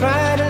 try to